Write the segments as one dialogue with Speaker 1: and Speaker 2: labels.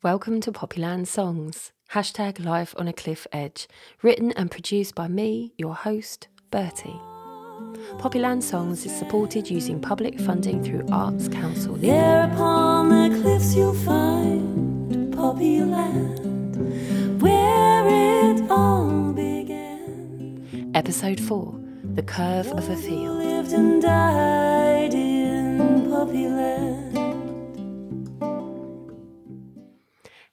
Speaker 1: Welcome to Poppyland Songs, hashtag Life on a Cliff Edge, written and produced by me, your host, Bertie. Poppyland Songs is supported using public funding through Arts Council.
Speaker 2: There upon the cliffs you'll find Poppyland, where it all began.
Speaker 1: Episode 4 The Curve of a Field.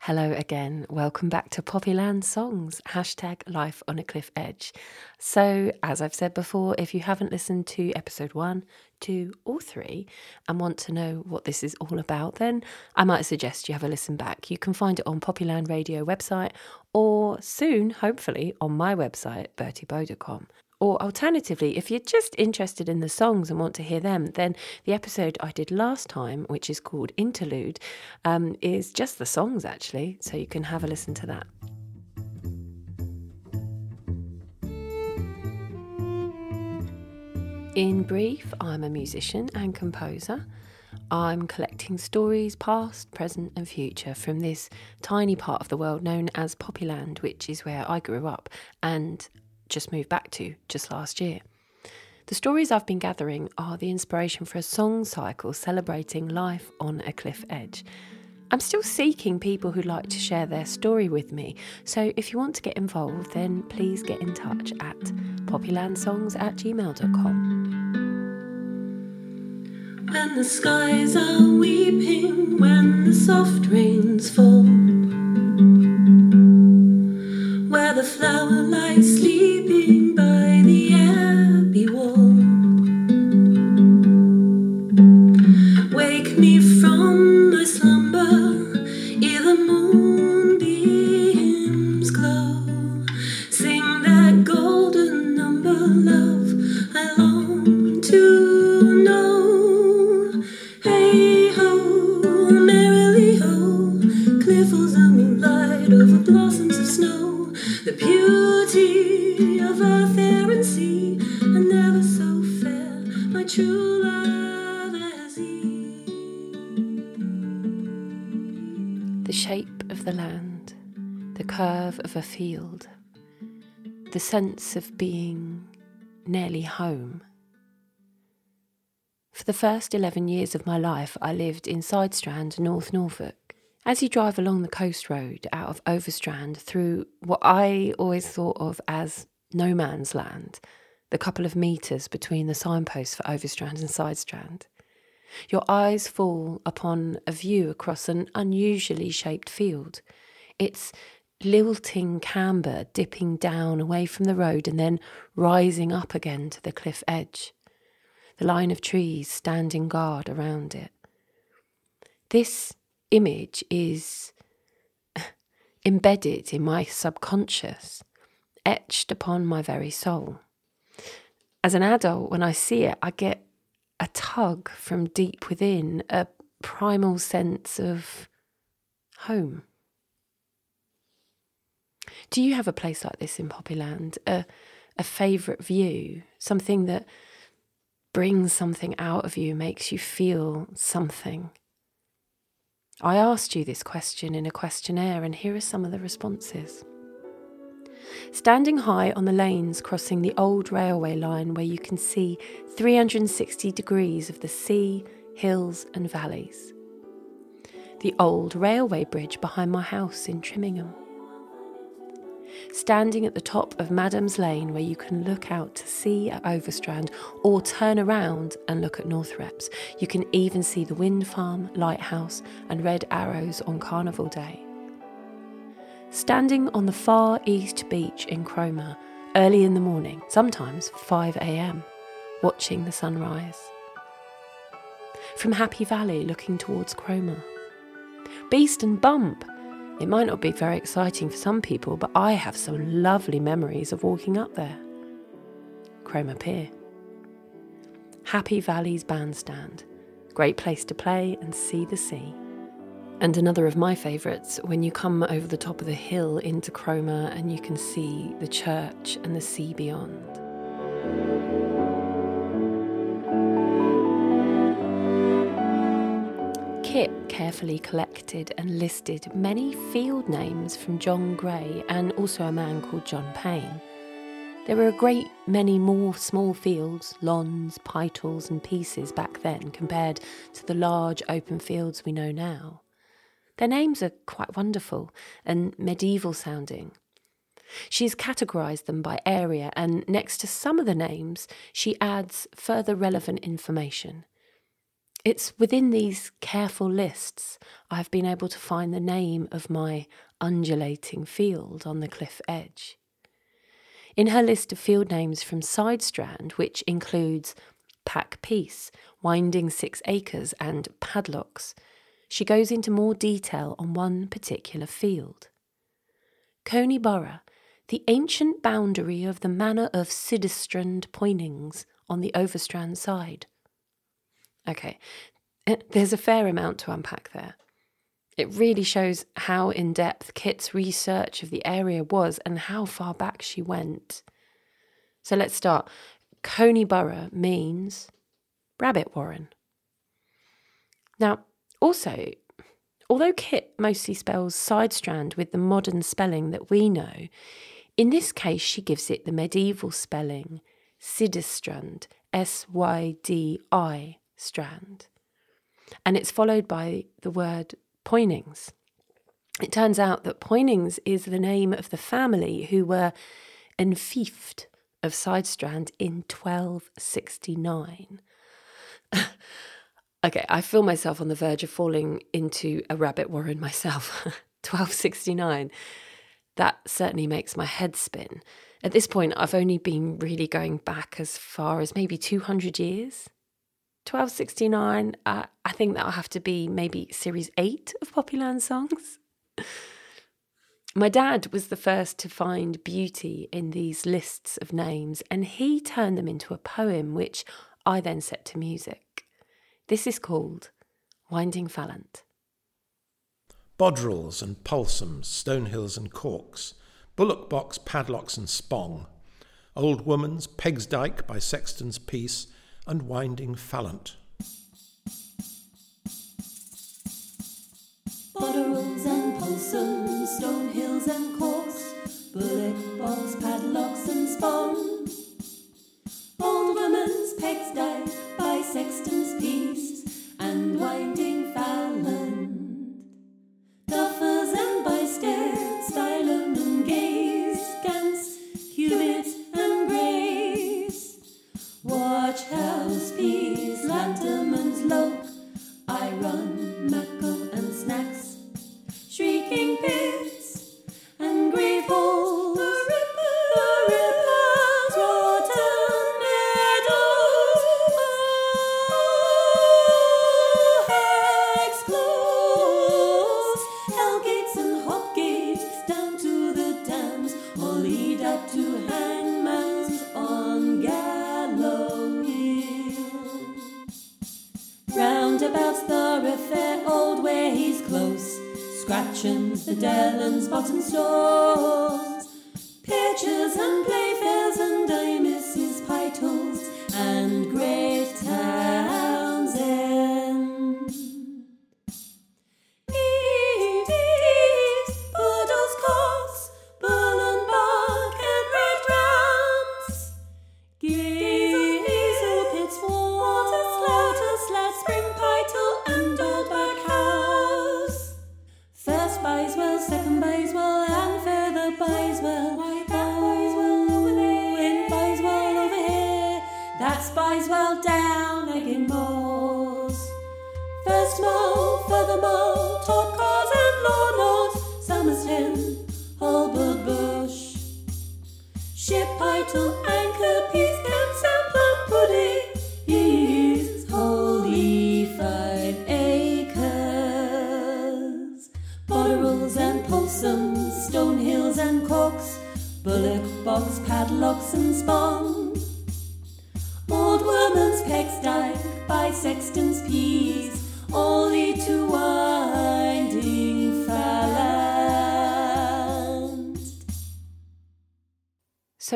Speaker 1: Hello again. Welcome back to Poppyland Songs, hashtag Life on a Cliff Edge. So, as I've said before, if you haven't listened to episode one, two, or three and want to know what this is all about, then I might suggest you have a listen back. You can find it on Poppyland Radio website or soon, hopefully, on my website, bertiebow.com. Or alternatively, if you're just interested in the songs and want to hear them, then the episode I did last time, which is called Interlude, um, is just the songs actually. So you can have a listen to that. In brief, I'm a musician and composer. I'm collecting stories, past, present, and future, from this tiny part of the world known as Poppyland, which is where I grew up and just moved back to just last year. The stories I've been gathering are the inspiration for a song cycle celebrating life on a cliff edge. I'm still seeking people who'd like to share their story with me, so if you want to get involved, then please get in touch at poppylandsongs at gmail.com.
Speaker 2: When the skies are weeping, when the soft rains fall, the flower lies sleeping
Speaker 1: field, the sense of being nearly home. For the first 11 years of my life, I lived in Sidestrand, North Norfolk. As you drive along the coast road out of Overstrand through what I always thought of as no man's land, the couple of metres between the signposts for Overstrand and Sidestrand, your eyes fall upon a view across an unusually shaped field. It's lilting camber dipping down away from the road and then rising up again to the cliff edge, the line of trees standing guard around it. This image is embedded in my subconscious, etched upon my very soul. As an adult, when I see it, I get a tug from deep within, a primal sense of home. Do you have a place like this in Poppyland? A, a favourite view? Something that brings something out of you, makes you feel something? I asked you this question in a questionnaire, and here are some of the responses. Standing high on the lanes crossing the old railway line where you can see 360 degrees of the sea, hills, and valleys. The old railway bridge behind my house in Trimingham. Standing at the top of Madam's Lane where you can look out to sea at Overstrand or turn around and look at Northrepps. You can even see the wind farm, lighthouse, and red arrows on Carnival Day standing on the far east beach in Cromer early in the morning, sometimes 5 am, watching the sunrise. From Happy Valley looking towards Cromer. Beeston Bump. It might not be very exciting for some people, but I have some lovely memories of walking up there. Cromer Pier. Happy Valley's bandstand. Great place to play and see the sea. And another of my favourites, when you come over the top of the hill into Cromer and you can see the church and the sea beyond. Kit carefully collected and listed many field names from John Gray and also a man called John Payne. There were a great many more small fields, lawns, pytles, and pieces back then compared to the large open fields we know now. Their names are quite wonderful and medieval sounding. She's categorised them by area, and next to some of the names, she adds further relevant information. It's within these careful lists I've been able to find the name of my undulating field on the cliff edge. In her list of field names from Sidestrand, which includes Pack Piece, Winding Six Acres, and Padlocks, she goes into more detail on one particular field. Coney Borough, the ancient boundary of the manor of Sidestrand Poynings on the Overstrand side. Okay, eh, there's a fair amount to unpack there. It really shows how in depth Kit's research of the area was and how far back she went. So let's start. Coney Borough means rabbit warren. Now, also, although Kit mostly spells Sidestrand with the modern spelling that we know, in this case she gives it the medieval spelling Sydistrand, S Y D I strand. And it's followed by the word Poynings. It turns out that Poynings is the name of the family who were enfeoffed of Sidestrand in 1269. okay, I feel myself on the verge of falling into a rabbit warren myself. 1269. That certainly makes my head spin. At this point, I've only been really going back as far as maybe 200 years. 1269, uh, I think that'll have to be maybe series eight of Poppyland songs. My dad was the first to find beauty in these lists of names, and he turned them into a poem, which I then set to music. This is called Winding Fallant.
Speaker 3: Bodrills and Pulsums, Stonehills and Corks, Bullock Box, Padlocks and Spong, Old Woman's, Pegsdyke by Sexton's Piece, and winding Fallant.
Speaker 2: Botterels and Pulsums, stone hills and corks, Bullock Box, padlocks and spong. Old woman's Pegsdyke by Sexton's Piece, and winding Fallant. Duffers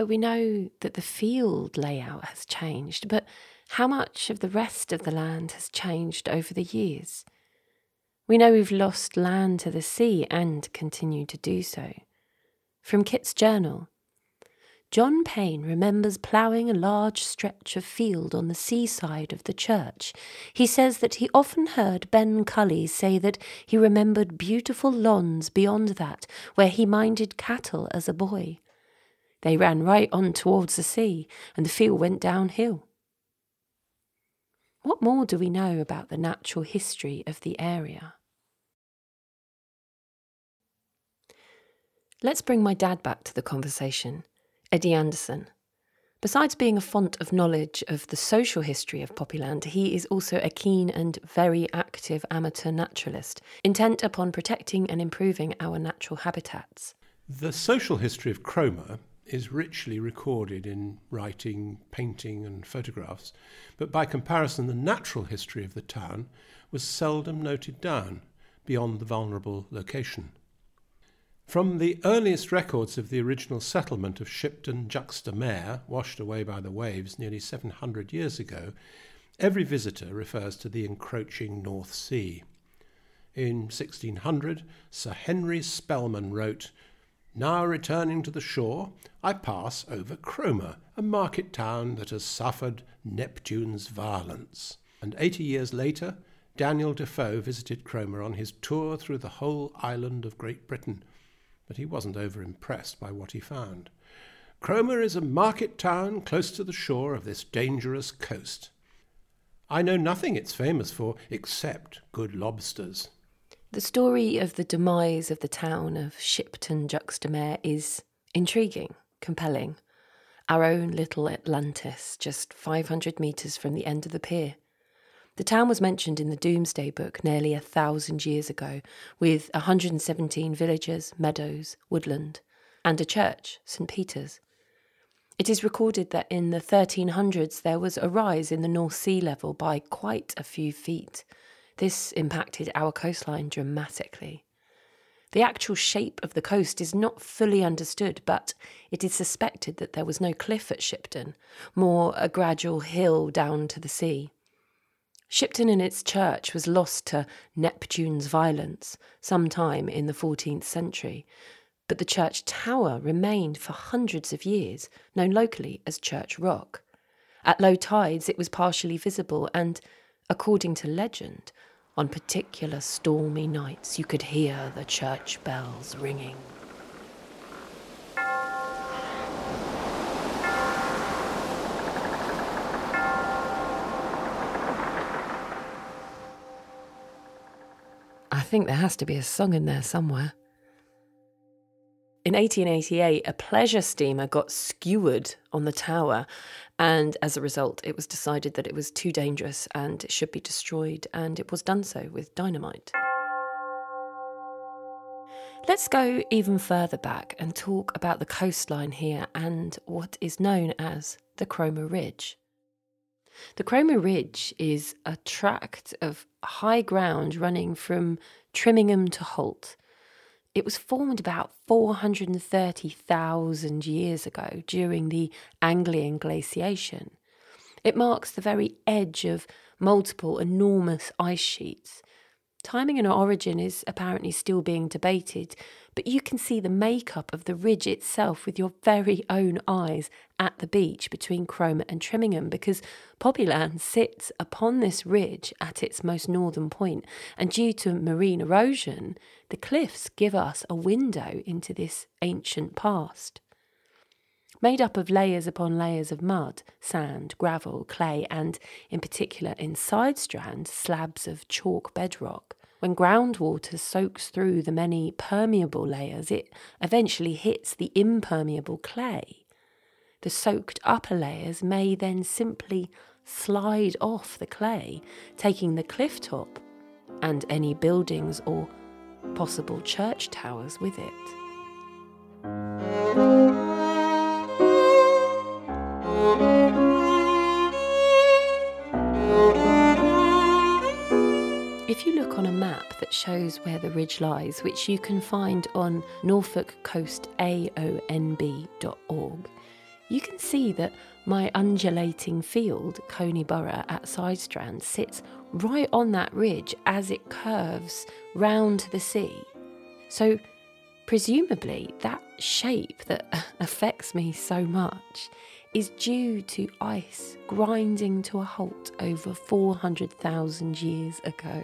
Speaker 1: we know that the field layout has changed, but how much of the rest of the land has changed over the years? We know we've lost land to the sea and continue to do so. From Kit's journal, John Payne remembers ploughing a large stretch of field on the seaside of the church. He says that he often heard Ben Cully say that he remembered beautiful lawns beyond that, where he minded cattle as a boy. They ran right on towards the sea, and the field went downhill. What more do we know about the natural history of the area? Let's bring my dad back to the conversation. Eddie Anderson. Besides being a font of knowledge of the social history of Poppyland, he is also a keen and very active amateur naturalist, intent upon protecting and improving our natural habitats.
Speaker 3: The social history of Cromer is richly recorded in writing, painting, and photographs, but by comparison, the natural history of the town was seldom noted down beyond the vulnerable location. From the earliest records of the original settlement of Shipden juxta Mare, washed away by the waves nearly 700 years ago, every visitor refers to the encroaching North Sea. In 1600, Sir Henry Spelman wrote, Now returning to the shore, I pass over Cromer, a market town that has suffered Neptune's violence. And eighty years later, Daniel Defoe visited Cromer on his tour through the whole island of Great Britain but he wasn't over impressed by what he found. Cromer is a market town close to the shore of this dangerous coast. I know nothing it's famous for except good lobsters.
Speaker 1: The story of the demise of the town of Shipden juxta Mare is intriguing, compelling. Our own little Atlantis, just 500 metres from the end of the pier. The town was mentioned in the Domesday Book nearly a thousand years ago, with 117 villages, meadows, woodland, and a church, St. Peter's. It is recorded that in the 1300s there was a rise in the North Sea level by quite a few feet. This impacted our coastline dramatically. The actual shape of the coast is not fully understood, but it is suspected that there was no cliff at Shipden, more a gradual hill down to the sea. Shipden and its church was lost to Neptune's violence sometime in the 14th century, but the church tower remained for hundreds of years, known locally as Church Rock. At low tides, it was partially visible, and, according to legend, on particular stormy nights you could hear the church bells ringing. I think there has to be a song in there somewhere. In 1888, a pleasure steamer got skewered on the tower, and as a result, it was decided that it was too dangerous and it should be destroyed, and it was done so with dynamite. Let's go even further back and talk about the coastline here and what is known as the Cromer Ridge. The Cromer Ridge is a tract of high ground running from Trimingham to Holt. It was formed about 430,000 years ago during the Anglian glaciation. It marks the very edge of multiple enormous ice sheets. Timing and origin is apparently still being debated, but you can see the makeup of the ridge itself with your very own eyes at the beach between Cromer and Trimingham because Poppyland sits upon this ridge at its most northern point, and due to marine erosion, the cliffs give us a window into this ancient past. Made up of layers upon layers of mud, sand, gravel, clay, and, in particular in side strands, slabs of chalk bedrock, when groundwater soaks through the many permeable layers, it eventually hits the impermeable clay. The soaked upper layers may then simply slide off the clay, taking the cliff top and any buildings or possible church towers with it. If you look on a map that shows where the ridge lies, which you can find on norfolkcoastaonb.org, you can see that my undulating field, Coney Borough at Sidestrand, sits right on that ridge as it curves round the sea. So, presumably, that shape that affects me so much is due to ice grinding to a halt over 400,000 years ago.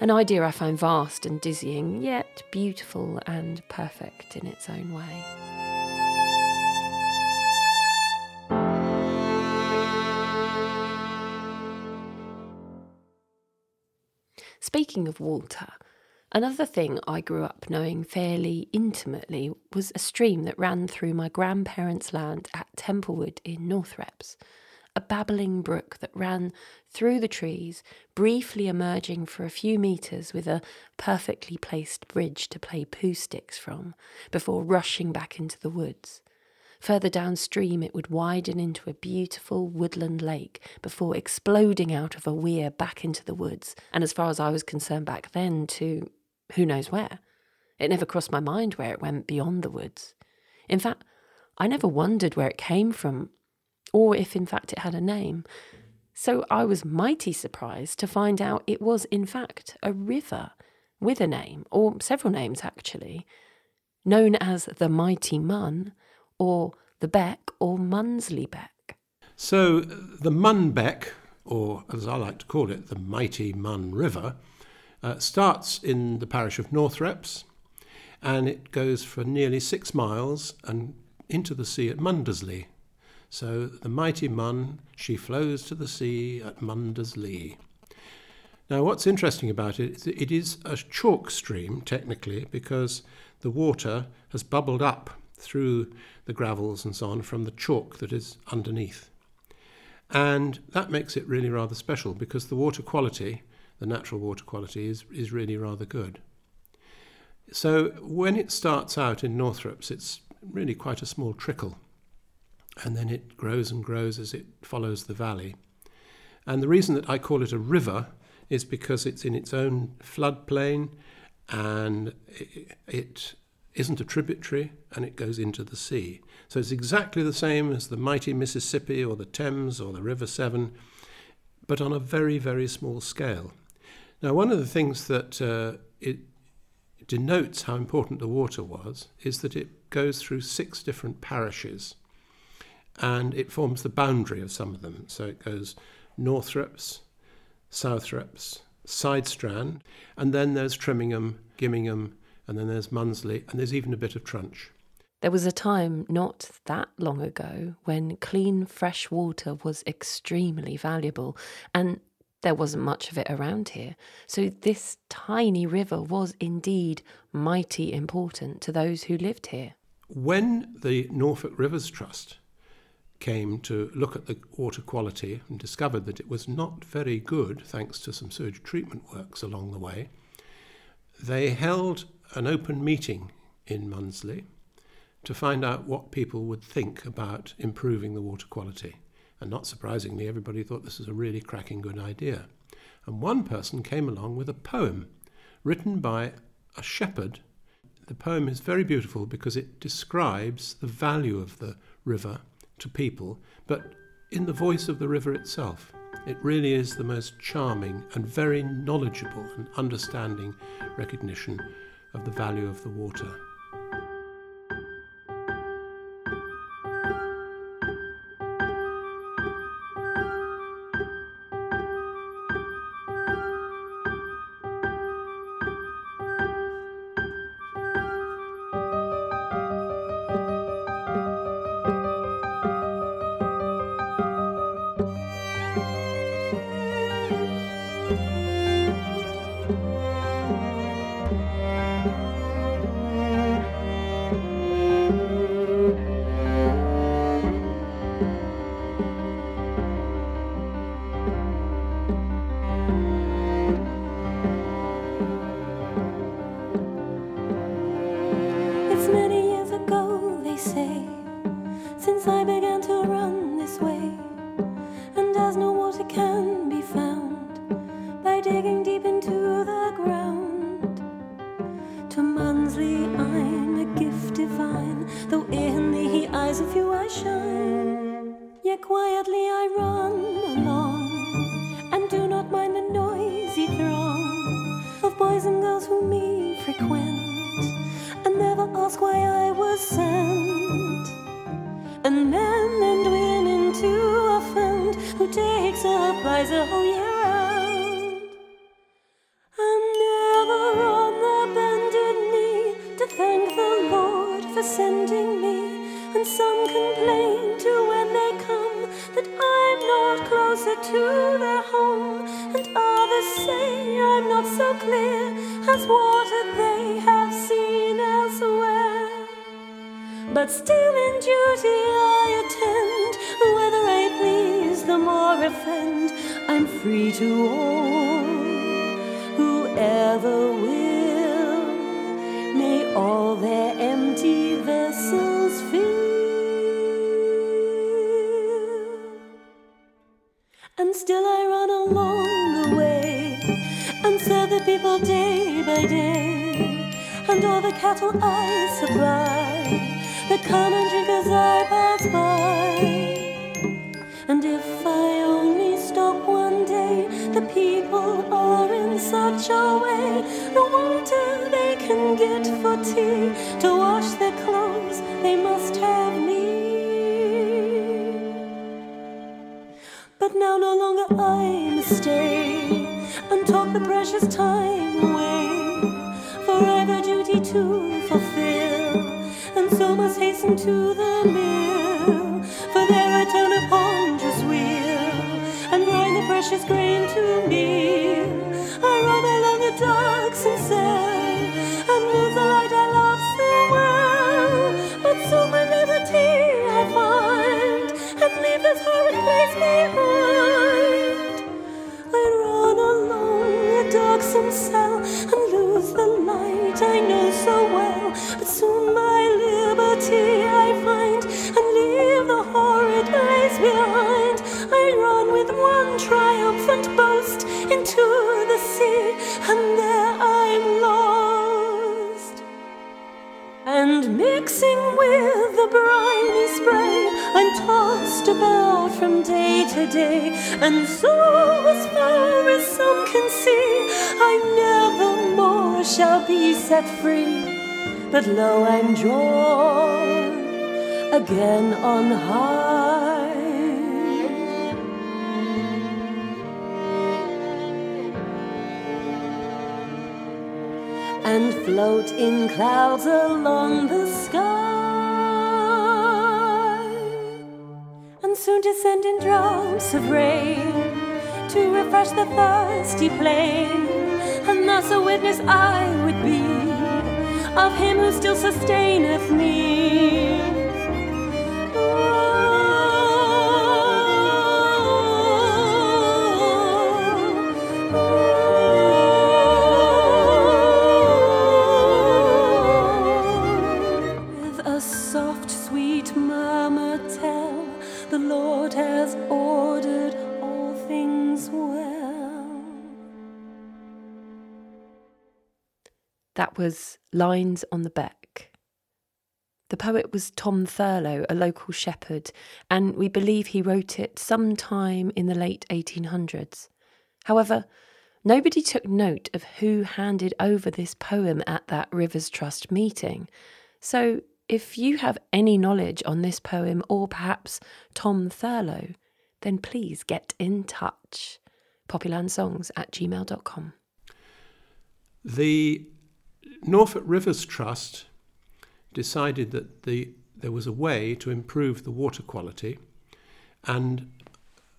Speaker 1: An idea I find vast and dizzying, yet beautiful and perfect in its own way. Speaking of water, another thing I grew up knowing fairly intimately was a stream that ran through my grandparents' land at Templewood in Northrepps. A babbling brook that ran through the trees, briefly emerging for a few metres with a perfectly placed bridge to play poo sticks from, before rushing back into the woods. Further downstream, it would widen into a beautiful woodland lake before exploding out of a weir back into the woods, and as far as I was concerned back then, to who knows where. It never crossed my mind where it went beyond the woods. In fact, I never wondered where it came from, or if in fact it had a name. So I was mighty surprised to find out it was in fact a river with a name, or several names actually, known as the Mighty Mun or the Beck or Mundesley Beck.
Speaker 3: So uh, the Mun Beck, or as I like to call it, the mighty Mun River, uh, starts in the parish of Northrepps and it goes for nearly six miles and into the sea at Mundesley. So the mighty Mun, she flows to the sea at Mundesley. Now, what's interesting about it is that it is a chalk stream, technically, because the water has bubbled up through the gravels and so on from the chalk that is underneath. And that makes it really rather special because the water quality, the natural water quality, is, is really rather good. So when it starts out in Northrepps, it's really quite a small trickle. And then it grows and grows as it follows the valley. And the reason that I call it a river is because it's in its own floodplain and it, isn't a tributary and it goes into the sea. So it's exactly the same as the mighty Mississippi or the Thames or the River Severn, but on a very, very small scale. Now, one of the things that uh, it denotes how important the water was is that it goes through six different parishes and it forms the boundary of some of them. So it goes Northrepps, Southrepps, Sidestrand, and then there's Trimingham, Gimingham, and then there's Mundesley, and there's even a bit of Trunch.
Speaker 1: There was a time not that long ago when clean, fresh water was extremely valuable, and there wasn't much of it around here. So, this tiny river was indeed mighty important to those who lived here.
Speaker 3: When the Norfolk Rivers Trust came to look at the water quality and discovered that it was not very good, thanks to some sewage treatment works along the way, they held an open meeting in Mundesley to find out what people would think about improving the water quality. And not surprisingly, everybody thought this was a really cracking good idea. And one person came along with a poem written by a shepherd. The poem is very beautiful because it describes the value of the river to people, but in the voice of the river itself. It really is the most charming and very knowledgeable and understanding recognition of the value of the water.
Speaker 2: Ask why I was sent. And men and women to a friend who takes prize a whole oh, year But now no longer I must stay and talk the precious time away. For I've duty to fulfill, and so must hasten to the mill. For there I turn a ponderous wheel and grind the precious grain to meal. I run along a darksome cell and lose the light I love so well. But soon my liberty I find and leave this horrid place behind. Day to day. And so, as far as some can see, I never more shall be set free. But lo, I'm drawn again on high. and float in clouds along the soon descend in drops of rain to refresh the thirsty plain. And thus a witness I would be of him who still sustaineth me.
Speaker 1: That was Lines on the Beck. The poet was Tom Thurlow, a local shepherd, and we believe he wrote it sometime in the late 1800s. However, nobody took note of who handed over this poem at that Rivers Trust meeting. So, if you have any knowledge on this poem or perhaps Tom Thurlow, then please get in touch. Poppylandsongs at gmail.com.
Speaker 3: The Norfolk Rivers Trust decided that the, there was a way to improve the water quality, and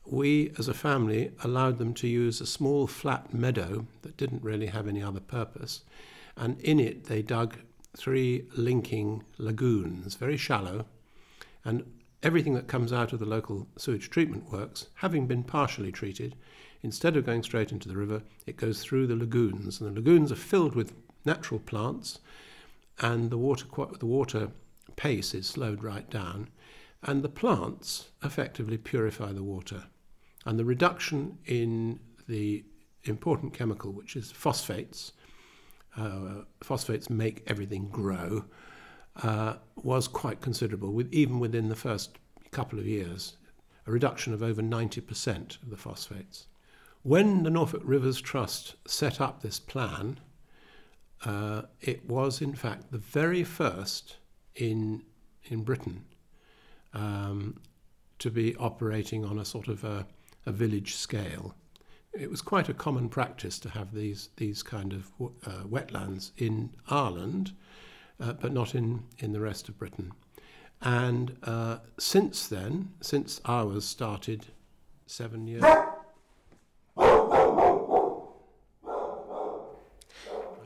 Speaker 3: we as a family allowed them to use a small flat meadow that didn't really have any other purpose, and in it they dug three linking lagoons, very shallow, and everything that comes out of the local sewage treatment works, having been partially treated, instead of going straight into the river, it goes through the lagoons, and the lagoons are filled with natural plants, and the water the water pace is slowed right down, and the plants effectively purify the water, and the reduction in the important chemical, which is phosphates. Uh, phosphates make everything grow. uh, was quite considerable, with even within the first couple of years, a reduction of over 90% of the phosphates. When the Norfolk Rivers Trust set up this plan, uh, it was in fact the very first in in Britain um, to be operating on a sort of a, a, village scale. It was quite a common practice to have these these kind of uh, wetlands in Ireland, uh, but not in in the rest of Britain. And uh, since then, since ours started seven years.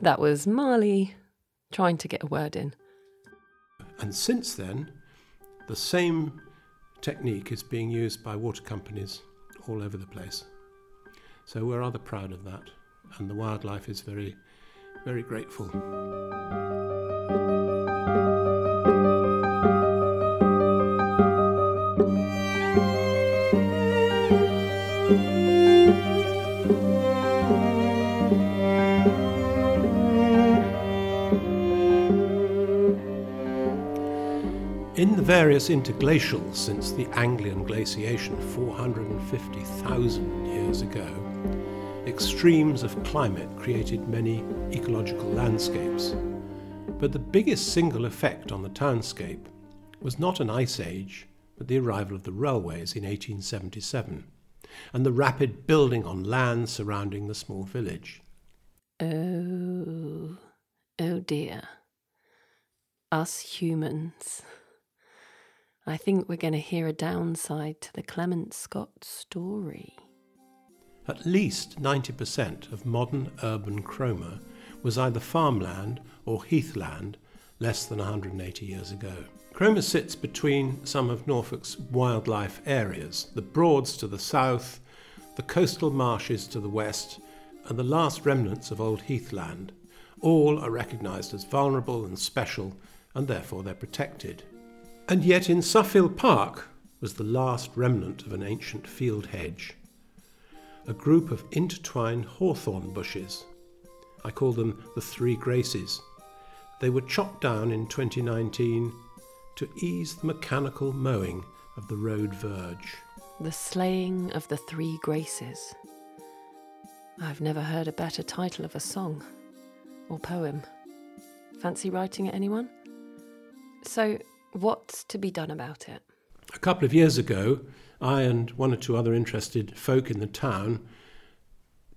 Speaker 1: That was Marley trying to get a word in.
Speaker 3: And since then, the same technique is being used by water companies all over the place. So we're rather proud of that, and the wildlife is very, very grateful. In the various interglacials since the Anglian glaciation 450,000 years ago, extremes of climate created many ecological landscapes. But the biggest single effect on the townscape was not an ice age, but the arrival of the railways in 1877 and the rapid building on land surrounding the small village.
Speaker 1: Oh, oh dear. Us humans. I think we're going to hear a downside to the Clement Scott story.
Speaker 3: At least 90% of modern urban Cromer was either farmland or heathland less than 180 years ago. Cromer sits between some of Norfolk's wildlife areas the Broads to the south, the coastal marshes to the west, and the last remnants of old heathland. All are recognised as vulnerable and special, and therefore they're protected. And yet in Suffield Park was the last remnant of an ancient field hedge, a group of intertwined hawthorn bushes. I call them the Three Graces. They were chopped down in 2019 to ease the mechanical mowing of the road verge.
Speaker 1: The Slaying of the Three Graces. I've never heard a better title of a song or poem. Fancy writing it, anyone? So, What's to be done about it?
Speaker 3: A couple of years ago, I and one or two other interested folk in the town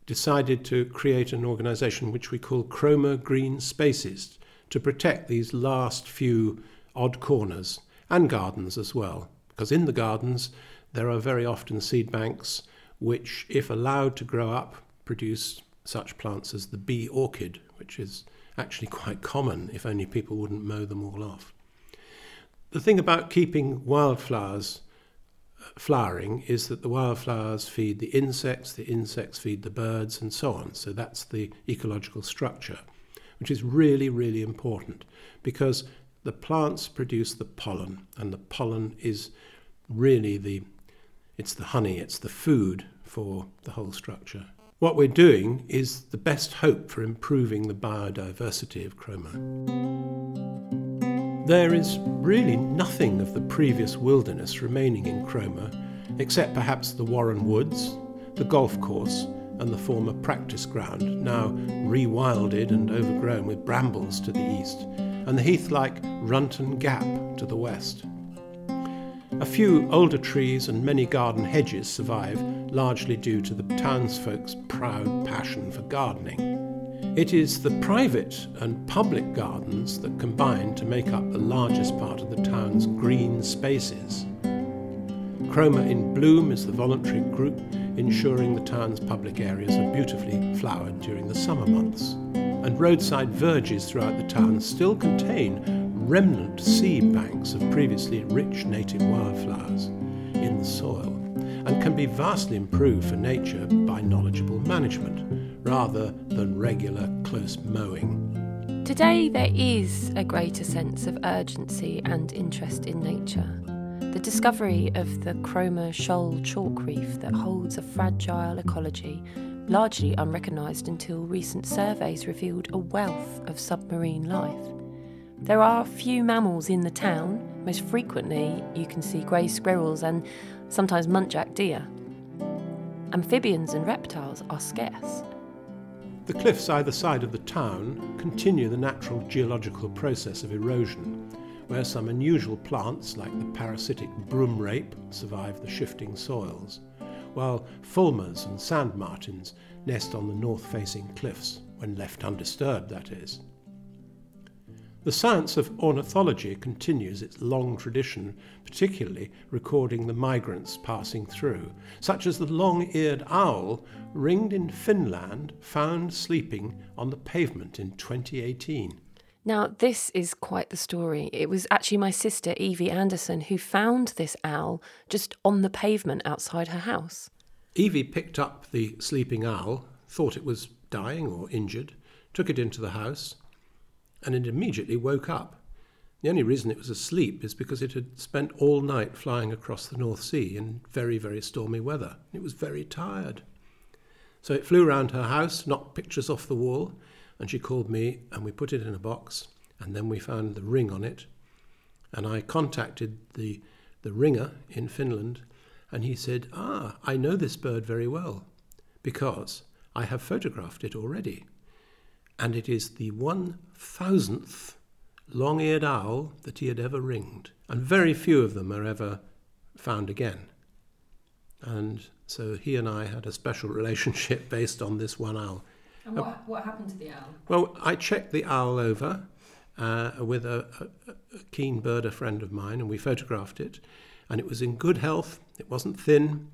Speaker 3: decided to create an organisation which we call Cromer Green Spaces to protect these last few odd corners and gardens as well. Because in the gardens, there are very often seed banks which, if allowed to grow up, produce such plants as the bee orchid, which is actually quite common if only people wouldn't mow them all off the thing about keeping wildflowers uh, flowering is that the wildflowers feed the insects, the insects feed the birds, and so on. So that's the ecological structure, which is really, really important because the plants produce the pollen, and the pollen is really the it's the honey, it's the food for the whole structure. What we're doing is the best hope for improving the biodiversity of Cromer. There is really nothing of the previous wilderness remaining in Cromer, except perhaps the Warren Woods, the golf course, and the former practice ground, now rewilded and overgrown with brambles to the east, and the heath like Runton Gap to the west. A few older trees and many garden hedges survive, largely due to the townsfolk's proud passion for gardening. It is the private and public gardens that combine to make up the largest part of the town's green spaces. Cromer in Bloom is the voluntary group ensuring the town's public areas are beautifully flowered during the summer months. And roadside verges throughout the town still contain remnant seed banks of previously rich native wildflowers in the soil and can be vastly improved for nature by knowledgeable management rather than regular close mowing.
Speaker 1: Today, there is a greater sense of urgency and interest in nature. The discovery of the Cromer Shoal chalk reef that holds a fragile ecology, largely unrecognised until recent surveys revealed a wealth of submarine life. There are few mammals in the town. Most frequently, you can see grey squirrels and sometimes muntjac deer. Amphibians and reptiles are scarce.
Speaker 3: The cliffs either side of the town continue the natural geological process of erosion, where some unusual plants like the parasitic broom rape survive the shifting soils, while fulmars and sand martins nest on the north facing cliffs, when left undisturbed, that is. The science of ornithology continues its long tradition, particularly recording the migrants passing through, such as the long eared owl ringed in Finland found sleeping on the pavement in 2018.
Speaker 1: Now, this is quite the story. It was actually my sister, Evie Anderson, who found this owl just on the pavement outside her house.
Speaker 3: Evie picked up the sleeping owl, thought it was dying or injured, took it into the house, and it immediately woke up. The only reason it was asleep is because it had spent all night flying across the North Sea in very, very stormy weather. It was very tired. So it flew round her house, knocked pictures off the wall, and she called me, and we put it in a box, and then we found the ring on it. And I contacted the, the ringer in Finland, and he said, Ah, I know this bird very well, because I have photographed it already and it is the one thousandth long eared owl that he had ever ringed, and very few of them are ever found again. And so he and I had a special relationship based on this one owl.
Speaker 1: And what, what happened to the owl?
Speaker 3: Well, I checked the owl over uh, with a, a, a keen birder friend of mine, and we photographed it, and it was in good health. It wasn't thin,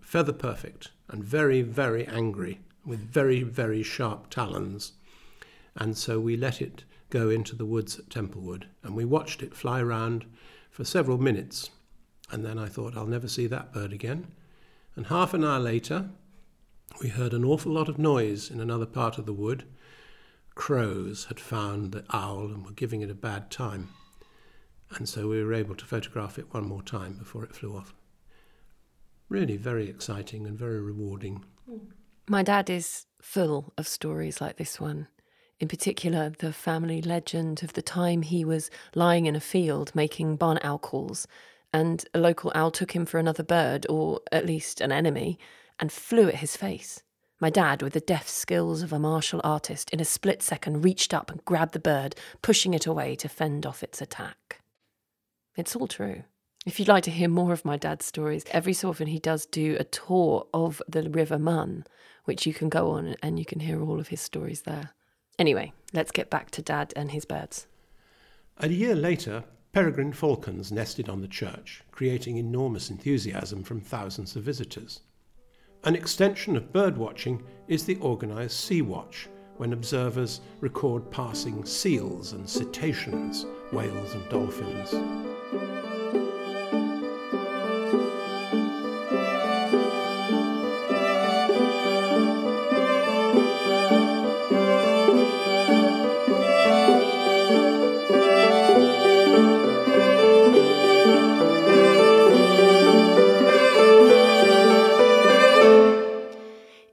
Speaker 3: feather perfect, and very, very angry, with very, very sharp talons. And so we let it go into the woods at Templewood and we watched it fly round for several minutes. And then I thought, I'll never see that bird again. And half an hour later, we heard an awful lot of noise in another part of the wood. Crows had found the owl and were giving it a bad time. And so we were able to photograph it one more time before it flew off. Really very exciting and very rewarding.
Speaker 1: My dad is full of stories like this one in particular the family legend of the time he was lying in a field making barn owl calls, and a local owl took him for another bird, or at least an enemy, and flew at his face. My dad, with the deft skills of a martial artist, in a split second reached up and grabbed the bird, pushing it away to fend off its attack. It's all true. If you'd like to hear more of my dad's stories, every so often he does do a tour of the River Mun, which you can go on and you can hear all of his stories there. Anyway, let's get back to Dad and his birds.
Speaker 3: A year later, peregrine falcons nested on the church, creating enormous enthusiasm from thousands of visitors. An extension of bird watching is the organised Sea Watch, when observers record passing seals and cetaceans, whales and dolphins.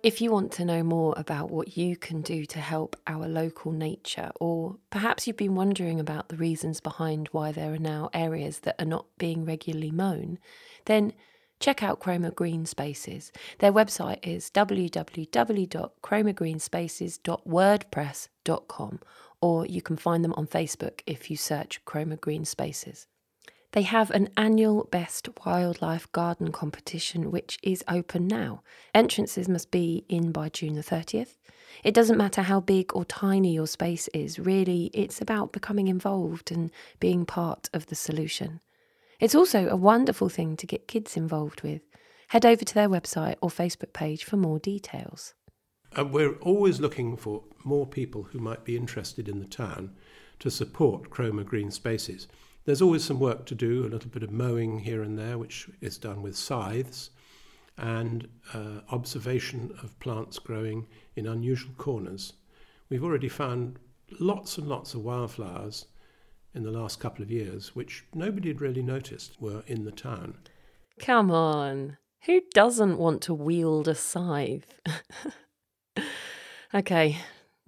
Speaker 1: If you want to know more about what you can do to help our local nature, or perhaps you've been wondering about the reasons behind why there are now areas that are not being regularly mown, then check out Chroma Green Spaces. Their website is www.chromagreenspaces.wordpress.com, or you can find them on Facebook if you search Chroma Green Spaces. They have an annual Best Wildlife Garden competition which is open now. Entrances must be in by June the 30th. It doesn't matter how big or tiny your space is, really, it's about becoming involved and being part of the solution. It's also a wonderful thing to get kids involved with. Head over to their website or Facebook page for more details.
Speaker 3: And uh, we're always looking for more people who might be interested in the town to support Chroma Green Spaces. There's always some work to do, a little bit of mowing here and there, which is done with scythes, and uh, observation of plants growing in unusual corners. We've already found lots and lots of wildflowers in the last couple of years, which nobody had really noticed were in the town.
Speaker 1: Come on, who doesn't want to wield a scythe? okay,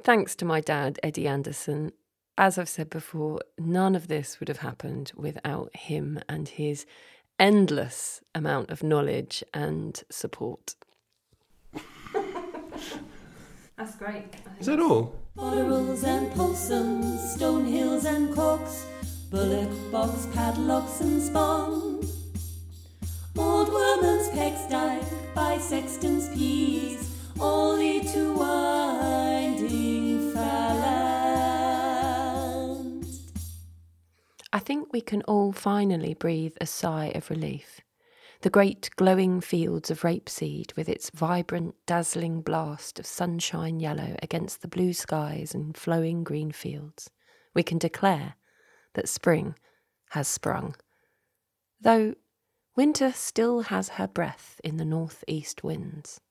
Speaker 1: thanks to my dad, Eddie Anderson, as I've said before, none of this would have happened without him and his endless amount of knowledge and support. That's great.
Speaker 3: Is that all?
Speaker 2: Potterals and possums, stone hills and corks, bullock box padlocks and spawn. Old woman's Pecksdyke by Sexton's Peas, all lead to winding
Speaker 1: I think we can all finally breathe a sigh of relief. The great glowing fields of rapeseed, with its vibrant, dazzling blast of sunshine yellow against the blue skies and flowing green fields, we can declare that spring has sprung. Though winter still has her breath in the northeast winds.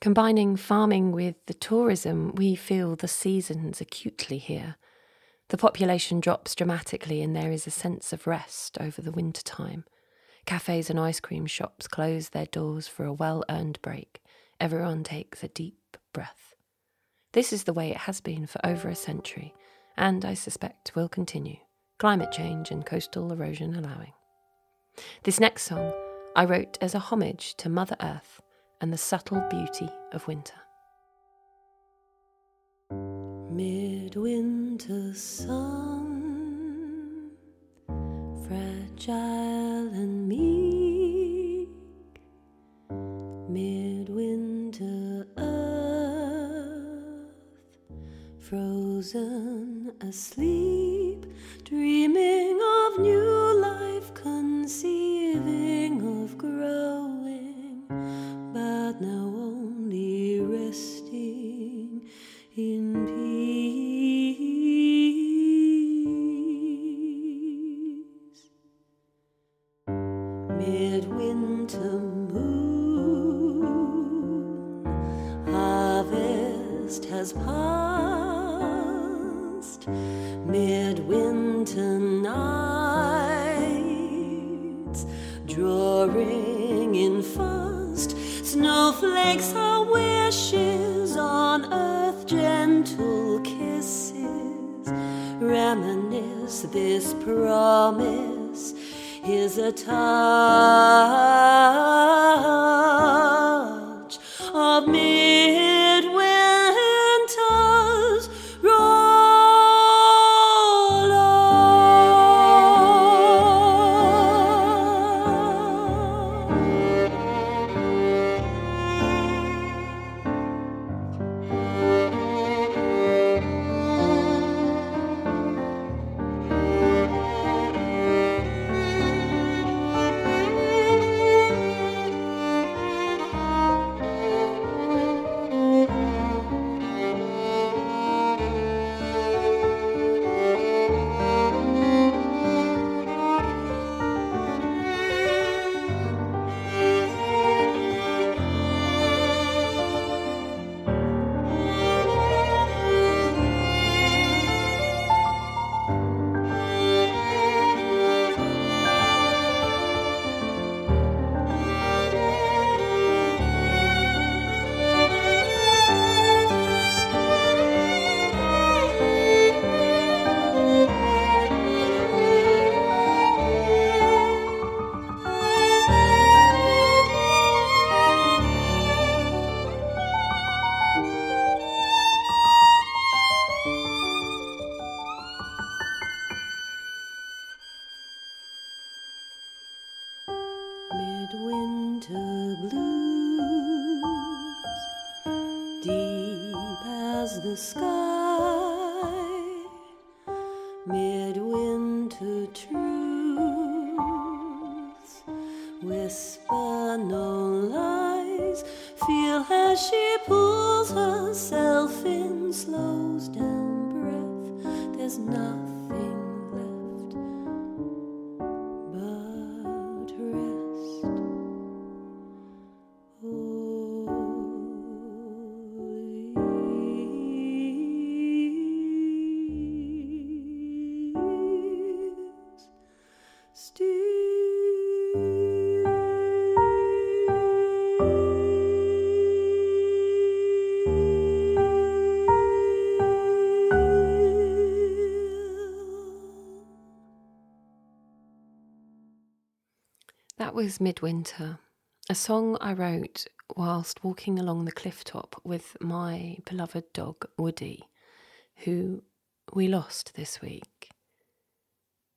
Speaker 1: Combining farming with the tourism, we feel the seasons acutely here. The population drops dramatically, and there is a sense of rest over the winter time. Cafes and ice cream shops close their doors for a well earned break. Everyone takes a deep breath. This is the way it has been for over a century, and I suspect will continue, climate change and coastal erosion allowing. This next song I wrote as a homage to Mother Earth and the subtle beauty of winter.
Speaker 2: Midwinter sun, fragile and meek. Midwinter earth, frozen asleep, dreaming of new life, conceiving of growing, but now only resting in peace. Has passed. Midwinter nights, drawing in fast. Snowflakes are wishes on earth, gentle kisses. Reminisce this promise is a touch
Speaker 1: was Midwinter, a song I wrote whilst walking along the cliff top with my beloved dog Woody, who we lost this week.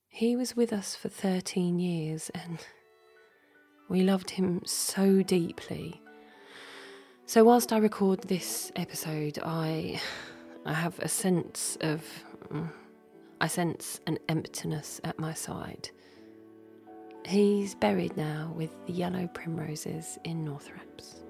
Speaker 1: He was with us for 13 years and we loved him so deeply. So whilst I record this episode, I I have a sense of mm, I sense an emptiness at my side. He's buried now with the yellow primroses in Northrepps.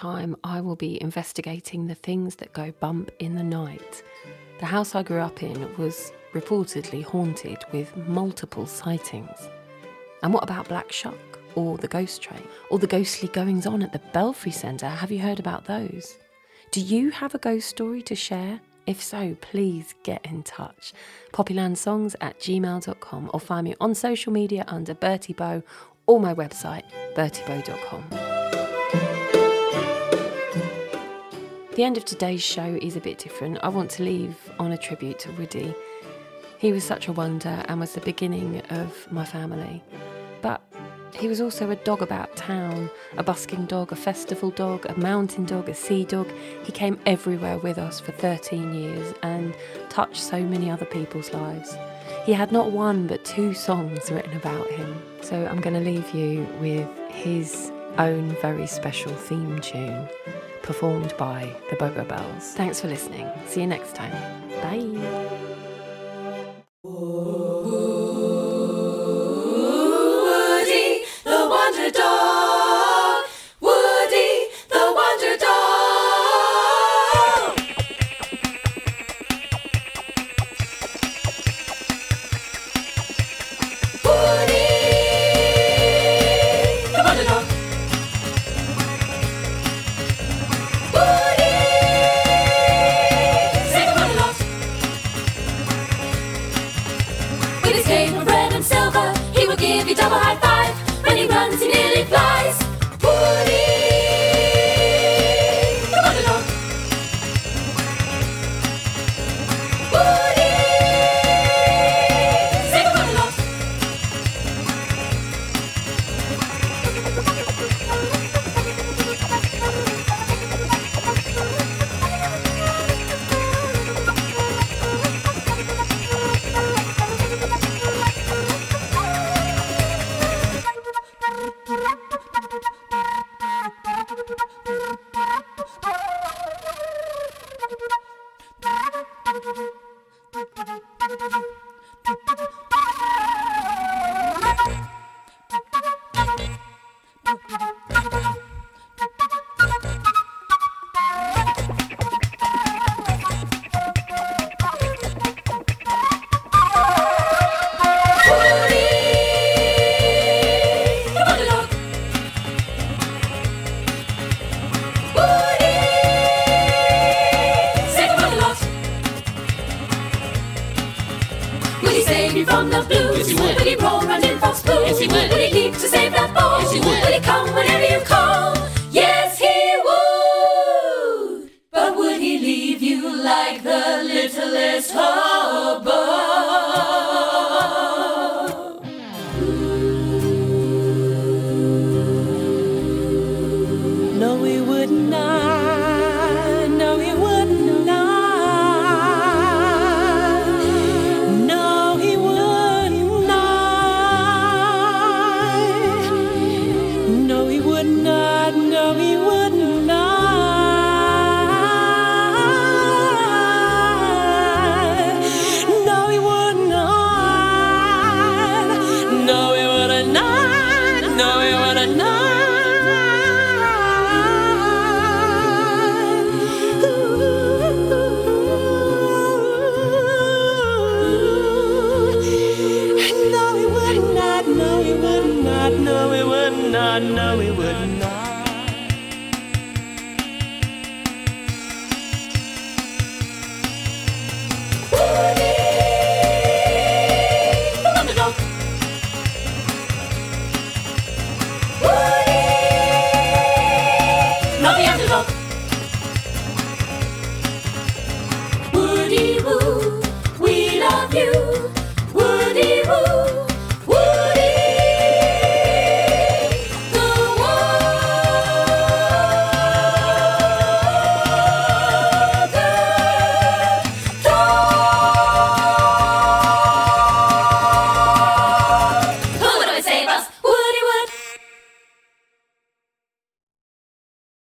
Speaker 1: Time, I will be investigating the things that go bump in the night. The house I grew up in was reportedly haunted with multiple sightings. And what about Black Shuck or the ghost train or the ghostly goings on at the Belfry Centre? Have you heard about those? Do you have a ghost story to share? If so, please get in touch. Poppylandsongs at gmail.com or find me on social media under Bertie Bow or my website, bertiebow.com. The end of today's show is a bit different. I want to leave on a tribute to Woody. He was such a wonder and was the beginning of my family. But he was also a dog about town, a busking dog, a festival dog, a mountain dog, a sea dog. He came everywhere with us for 13 years and touched so many other people's lives. He had not one but two songs written about him. So I'm going to leave you with his own very special theme tune performed by the Bobo Bells. Thanks for listening. See you next time. Bye.